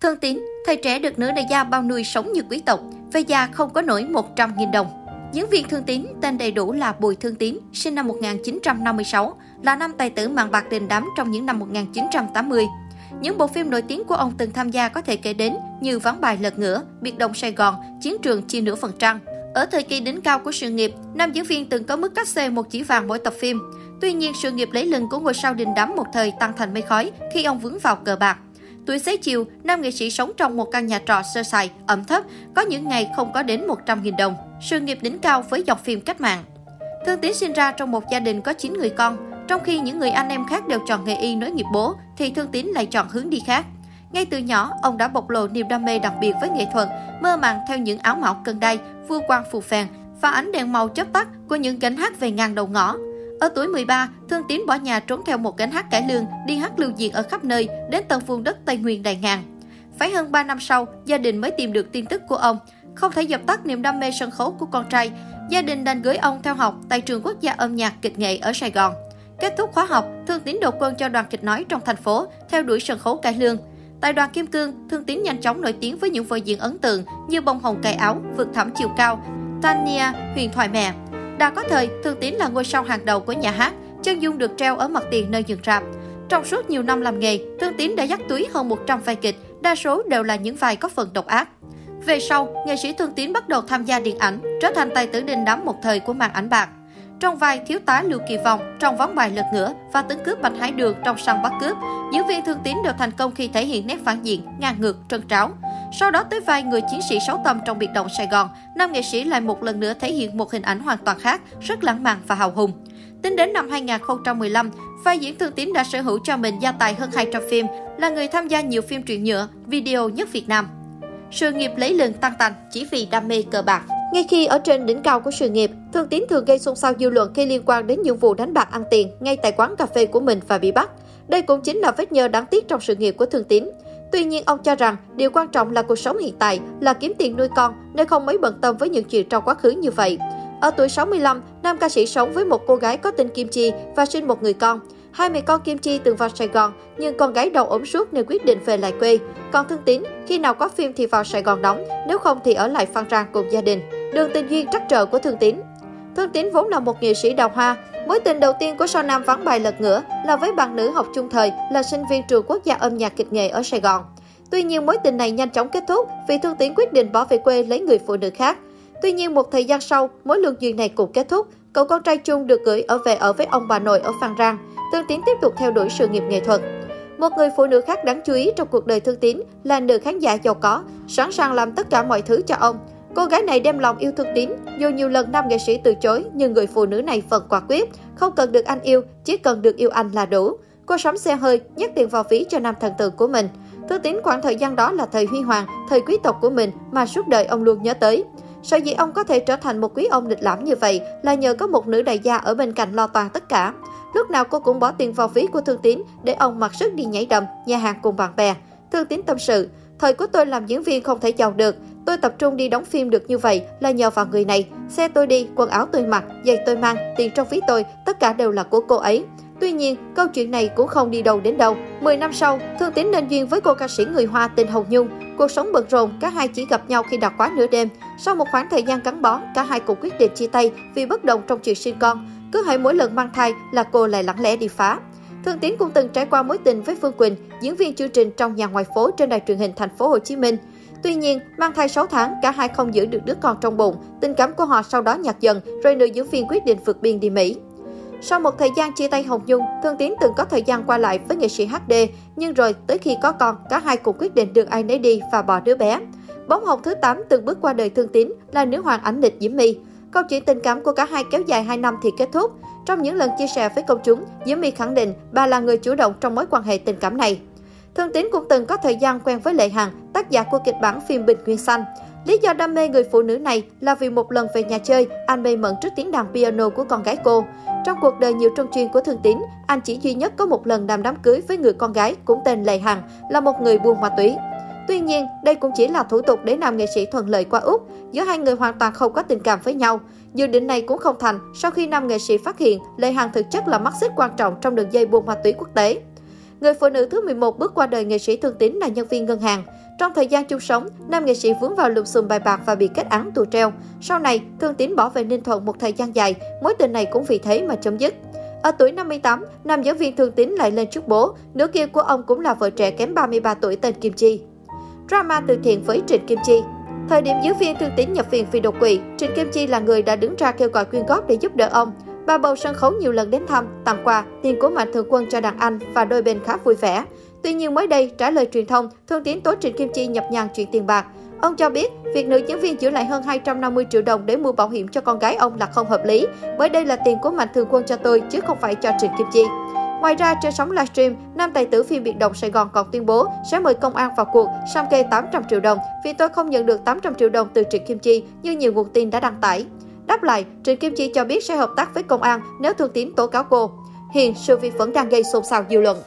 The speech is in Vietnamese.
Thương Tín, thầy trẻ được nữ đại gia bao nuôi sống như quý tộc, về già không có nổi 100.000 đồng. Diễn viên Thương Tín, tên đầy đủ là Bùi Thương Tín, sinh năm 1956, là nam tài tử màn bạc đình đám trong những năm 1980. Những bộ phim nổi tiếng của ông từng tham gia có thể kể đến như Ván bài lật ngửa, Biệt động Sài Gòn, Chiến trường chia nửa phần trăng. Ở thời kỳ đỉnh cao của sự nghiệp, nam diễn viên từng có mức cách xê một chỉ vàng mỗi tập phim. Tuy nhiên, sự nghiệp lấy lừng của ngôi sao đình đám một thời tăng thành mây khói khi ông vướng vào cờ bạc. Tuổi xế chiều, nam nghệ sĩ sống trong một căn nhà trọ sơ sài, ẩm thấp, có những ngày không có đến 100.000 đồng. Sự nghiệp đỉnh cao với dọc phim cách mạng. Thương Tín sinh ra trong một gia đình có 9 người con, trong khi những người anh em khác đều chọn nghề y nối nghiệp bố, thì Thương Tín lại chọn hướng đi khác. Ngay từ nhỏ, ông đã bộc lộ niềm đam mê đặc biệt với nghệ thuật, mơ màng theo những áo mão cân đai, vua quan phù phèn và ánh đèn màu chớp tắt của những gánh hát về ngang đầu ngõ. Ở tuổi 13, Thương Tín bỏ nhà trốn theo một gánh hát cải lương, đi hát lưu diễn ở khắp nơi, đến tận vùng đất Tây Nguyên đại ngàn. Phải hơn 3 năm sau, gia đình mới tìm được tin tức của ông. Không thể dập tắt niềm đam mê sân khấu của con trai, gia đình đành gửi ông theo học tại trường quốc gia âm nhạc kịch nghệ ở Sài Gòn. Kết thúc khóa học, Thương Tín đột quân cho đoàn kịch nói trong thành phố, theo đuổi sân khấu cải lương. Tại đoàn Kim Cương, Thương Tín nhanh chóng nổi tiếng với những vở diễn ấn tượng như Bông hồng cài áo, Vượt thẳm chiều cao, Tania, Huyền thoại mẹ. Đã có thời, Thương Tín là ngôi sao hàng đầu của nhà hát, chân dung được treo ở mặt tiền nơi dừng rạp. Trong suốt nhiều năm làm nghề, Thương Tín đã dắt túi hơn 100 vai kịch, đa số đều là những vai có phần độc ác. Về sau, nghệ sĩ Thương Tín bắt đầu tham gia điện ảnh, trở thành tài tử đình đám một thời của màn ảnh bạc. Trong vai thiếu tá Lưu Kỳ Vọng trong ván bài lật ngửa và tướng cướp Bạch Hải Đường trong săn bắt cướp, diễn viên Thương Tín đều thành công khi thể hiện nét phản diện, ngang ngược, trân tráo. Sau đó tới vai người chiến sĩ sáu tâm trong biệt động Sài Gòn, nam nghệ sĩ lại một lần nữa thể hiện một hình ảnh hoàn toàn khác, rất lãng mạn và hào hùng. Tính đến năm 2015, vai diễn Thương Tín đã sở hữu cho mình gia tài hơn 200 phim, là người tham gia nhiều phim truyện nhựa, video nhất Việt Nam. Sự nghiệp lấy lừng tăng tành chỉ vì đam mê cờ bạc. Ngay khi ở trên đỉnh cao của sự nghiệp, Thương Tín thường gây xôn xao dư luận khi liên quan đến những vụ đánh bạc ăn tiền ngay tại quán cà phê của mình và bị bắt. Đây cũng chính là vết nhơ đáng tiếc trong sự nghiệp của Thương Tín. Tuy nhiên, ông cho rằng điều quan trọng là cuộc sống hiện tại, là kiếm tiền nuôi con, nên không mấy bận tâm với những chuyện trong quá khứ như vậy. Ở tuổi 65, nam ca sĩ sống với một cô gái có tên Kim Chi và sinh một người con. Hai mẹ con Kim Chi từng vào Sài Gòn, nhưng con gái đầu ốm suốt nên quyết định về lại quê. Còn Thương Tín, khi nào có phim thì vào Sài Gòn đóng, nếu không thì ở lại Phan Rang cùng gia đình. Đường tình duyên trắc trở của Thương Tín Thương Tín vốn là một nghệ sĩ đào hoa. Mối tình đầu tiên của sao nam vắng bài lật ngửa là với bạn nữ học chung thời là sinh viên trường quốc gia âm nhạc kịch nghệ ở Sài Gòn. Tuy nhiên mối tình này nhanh chóng kết thúc vì Thương Tín quyết định bỏ về quê lấy người phụ nữ khác. Tuy nhiên một thời gian sau, mối lương duyên này cũng kết thúc. Cậu con trai chung được gửi ở về ở với ông bà nội ở Phan Rang. Thương Tín tiếp tục theo đuổi sự nghiệp nghệ thuật. Một người phụ nữ khác đáng chú ý trong cuộc đời Thương Tín là nữ khán giả giàu có, sẵn sàng làm tất cả mọi thứ cho ông. Cô gái này đem lòng yêu Thương Tín, dù nhiều lần nam nghệ sĩ từ chối, nhưng người phụ nữ này vẫn quả quyết, không cần được anh yêu, chỉ cần được yêu anh là đủ. Cô sắm xe hơi, nhét tiền vào ví cho nam thần tượng của mình. Thương Tín khoảng thời gian đó là thời huy hoàng, thời quý tộc của mình mà suốt đời ông luôn nhớ tới. Sở dĩ ông có thể trở thành một quý ông lịch lãm như vậy là nhờ có một nữ đại gia ở bên cạnh lo toàn tất cả. Lúc nào cô cũng bỏ tiền vào ví của Thương Tín để ông mặc sức đi nhảy đầm, nhà hàng cùng bạn bè. Thương Tín tâm sự, thời của tôi làm diễn viên không thể giàu được, tôi tập trung đi đóng phim được như vậy là nhờ vào người này. Xe tôi đi, quần áo tôi mặc, giày tôi mang, tiền trong ví tôi, tất cả đều là của cô ấy. Tuy nhiên, câu chuyện này cũng không đi đâu đến đâu. 10 năm sau, Thương Tín nên duyên với cô ca sĩ người Hoa tên Hồng Nhung. Cuộc sống bận rộn, cả hai chỉ gặp nhau khi đã quá nửa đêm. Sau một khoảng thời gian gắn bó, cả hai cùng quyết định chia tay vì bất đồng trong chuyện sinh con. Cứ hãy mỗi lần mang thai là cô lại lặng lẽ đi phá. Thương Tín cũng từng trải qua mối tình với Phương Quỳnh, diễn viên chương trình trong nhà ngoài phố trên đài truyền hình thành phố Hồ Chí Minh. Tuy nhiên, mang thai 6 tháng, cả hai không giữ được đứa con trong bụng. Tình cảm của họ sau đó nhạt dần, rồi nữ diễn viên quyết định vượt biên đi Mỹ. Sau một thời gian chia tay Hồng Nhung, Thương Tín từng có thời gian qua lại với nghệ sĩ HD, nhưng rồi tới khi có con, cả hai cùng quyết định đường ai nấy đi và bỏ đứa bé. Bóng hồng thứ 8 từng bước qua đời Thương Tín là nữ hoàng ảnh lịch Diễm My. Câu chuyện tình cảm của cả hai kéo dài 2 năm thì kết thúc. Trong những lần chia sẻ với công chúng, Diễm My khẳng định bà là người chủ động trong mối quan hệ tình cảm này. Thương Tín cũng từng có thời gian quen với Lệ Hằng, tác giả của kịch bản phim Bình Nguyên Xanh. Lý do đam mê người phụ nữ này là vì một lần về nhà chơi, anh mê mẩn trước tiếng đàn piano của con gái cô. Trong cuộc đời nhiều trung chuyên của Thương Tín, anh chỉ duy nhất có một lần làm đám cưới với người con gái cũng tên Lệ Hằng, là một người buôn ma túy. Tuy nhiên, đây cũng chỉ là thủ tục để nam nghệ sĩ thuận lợi qua Úc, giữa hai người hoàn toàn không có tình cảm với nhau. Dự định này cũng không thành sau khi nam nghệ sĩ phát hiện Lệ Hằng thực chất là mắt xích quan trọng trong đường dây buôn ma túy quốc tế. Người phụ nữ thứ 11 bước qua đời nghệ sĩ Thương Tín là nhân viên ngân hàng. Trong thời gian chung sống, nam nghệ sĩ vướng vào lùm xùm bài bạc và bị kết án tù treo. Sau này, Thương Tín bỏ về Ninh Thuận một thời gian dài, mối tình này cũng vì thế mà chấm dứt. Ở tuổi 58, nam diễn viên Thương Tín lại lên chức bố, Nữ kia của ông cũng là vợ trẻ kém 33 tuổi tên Kim Chi. Drama từ thiện với Trịnh Kim Chi Thời điểm diễn viên Thương Tín nhập viện vì đột quỵ, Trịnh Kim Chi là người đã đứng ra kêu gọi quyên góp để giúp đỡ ông. Bà bầu sân khấu nhiều lần đến thăm, tặng quà, tiền của Mạnh Thường Quân cho đàn anh và đôi bên khá vui vẻ. Tuy nhiên mới đây, trả lời truyền thông, Thương Tín tố Trịnh Kim Chi nhập nhằng chuyện tiền bạc. Ông cho biết, việc nữ diễn viên giữ lại hơn 250 triệu đồng để mua bảo hiểm cho con gái ông là không hợp lý, bởi đây là tiền của Mạnh Thường Quân cho tôi chứ không phải cho Trịnh Kim Chi. Ngoài ra, trên sóng livestream, nam tài tử phim biệt động Sài Gòn còn tuyên bố sẽ mời công an vào cuộc, sam kê 800 triệu đồng vì tôi không nhận được 800 triệu đồng từ Trịnh Kim Chi như nhiều nguồn tin đã đăng tải. Đáp lại, Trịnh Kim Chi cho biết sẽ hợp tác với công an nếu Thương Tín tố cáo cô. Hiện sự việc vẫn đang gây xôn xao dư luận.